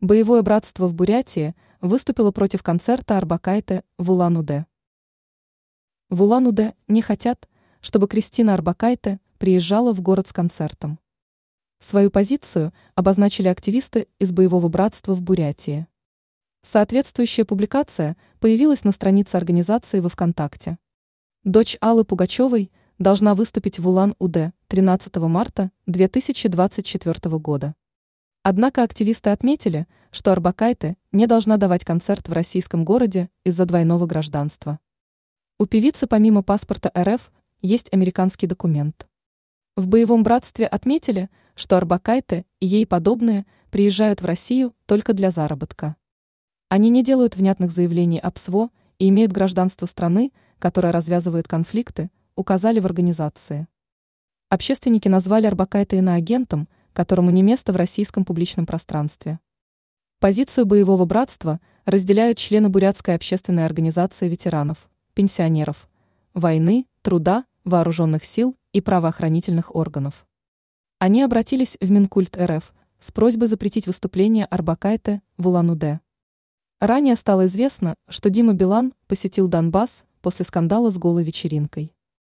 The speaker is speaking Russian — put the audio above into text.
Боевое братство в Бурятии выступило против концерта Арбакайте в Улан-Удэ. В Улан-Удэ не хотят, чтобы Кристина Арбакайте приезжала в город с концертом. Свою позицию обозначили активисты из Боевого братства в Бурятии. Соответствующая публикация появилась на странице организации во ВКонтакте. Дочь Аллы Пугачевой должна выступить в Улан-Удэ 13 марта 2024 года. Однако активисты отметили, что Арбакайте не должна давать концерт в российском городе из-за двойного гражданства. У певицы помимо паспорта РФ есть американский документ. В боевом братстве отметили, что Арбакайте и ей подобные приезжают в Россию только для заработка. Они не делают внятных заявлений об СВО и имеют гражданство страны, которая развязывает конфликты, указали в организации. Общественники назвали Арбакайте иноагентом – которому не место в российском публичном пространстве. Позицию боевого братства разделяют члены Бурятской общественной организации ветеранов, пенсионеров, войны, труда, вооруженных сил и правоохранительных органов. Они обратились в Минкульт РФ с просьбой запретить выступление Арбакайте в Улан-Удэ. Ранее стало известно, что Дима Билан посетил Донбасс после скандала с голой вечеринкой.